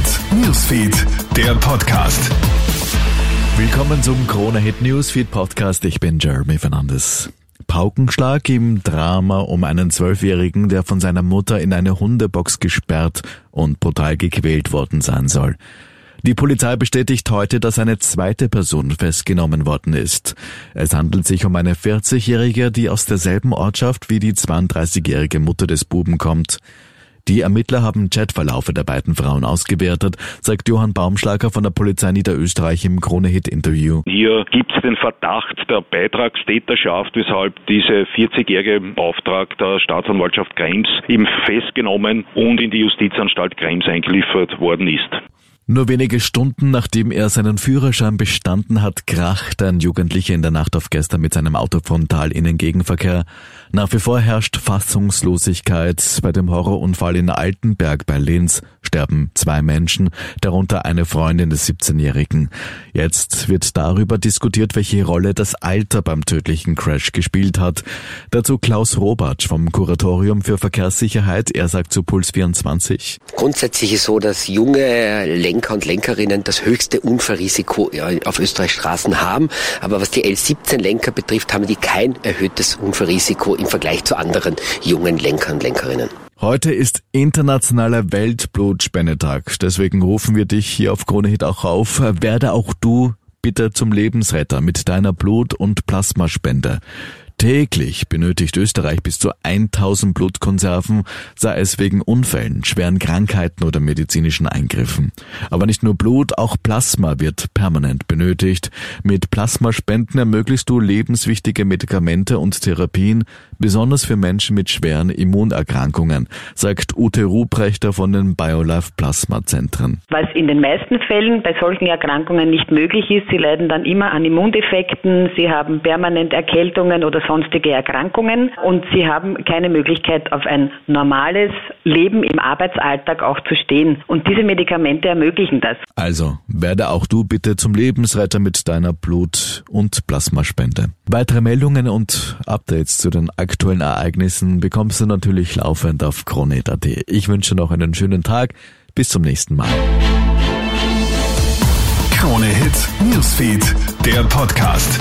Hit Newsfeed, der Podcast. Willkommen zum Krone Hit Newsfeed Podcast. Ich bin Jeremy Fernandes. Paukenschlag im Drama um einen Zwölfjährigen, der von seiner Mutter in eine Hundebox gesperrt und brutal gequält worden sein soll. Die Polizei bestätigt heute, dass eine zweite Person festgenommen worden ist. Es handelt sich um eine 40-Jährige, die aus derselben Ortschaft wie die 32-jährige Mutter des Buben kommt. Die Ermittler haben Chatverlaufe der beiden Frauen ausgewertet, sagt Johann Baumschlager von der Polizei Niederösterreich im Krone-Hit-Interview. Hier gibt es den Verdacht der Beitragstäterschaft, weshalb diese 40-jährige Auftrag der Staatsanwaltschaft Krems eben festgenommen und in die Justizanstalt Krems eingeliefert worden ist. Nur wenige Stunden nachdem er seinen Führerschein bestanden hat, kracht ein Jugendlicher in der Nacht auf gestern mit seinem Auto frontal in den Gegenverkehr. Nach wie vor herrscht Fassungslosigkeit. Bei dem Horrorunfall in Altenberg bei Linz sterben zwei Menschen, darunter eine Freundin des 17-Jährigen. Jetzt wird darüber diskutiert, welche Rolle das Alter beim tödlichen Crash gespielt hat. Dazu Klaus Robatsch vom Kuratorium für Verkehrssicherheit. Er sagt zu Puls 24. Grundsätzlich ist so, dass junge Lenker und Lenkerinnen das höchste Unfallrisiko auf Österreichs Straßen haben. Aber was die L17-Lenker betrifft, haben die kein erhöhtes Unfallrisiko im Vergleich zu anderen jungen Lenkern und Lenkerinnen. Heute ist internationaler Weltblutspendetag. Deswegen rufen wir dich hier auf Kronehit auch auf. Werde auch du bitte zum Lebensretter mit deiner Blut- und Plasmaspende. Täglich benötigt Österreich bis zu 1000 Blutkonserven, sei es wegen Unfällen, schweren Krankheiten oder medizinischen Eingriffen. Aber nicht nur Blut, auch Plasma wird permanent benötigt. Mit Plasmaspenden ermöglichst du lebenswichtige Medikamente und Therapien, besonders für Menschen mit schweren Immunerkrankungen, sagt Ute Ruprechter von den BioLife Plasma Zentren. Was in den meisten Fällen bei solchen Erkrankungen nicht möglich ist, sie leiden dann immer an Immundefekten, sie haben permanent Erkältungen oder sonstige Erkrankungen und sie haben keine Möglichkeit, auf ein normales Leben im Arbeitsalltag auch zu stehen. Und diese Medikamente ermöglichen das. Also werde auch du bitte zum Lebensretter mit deiner Blut- und Plasmaspende. Weitere Meldungen und Updates zu den aktuellen Ereignissen bekommst du natürlich laufend auf Kronet.at. Ich wünsche noch einen schönen Tag. Bis zum nächsten Mal. Krone Hit Newsfeed, der Podcast.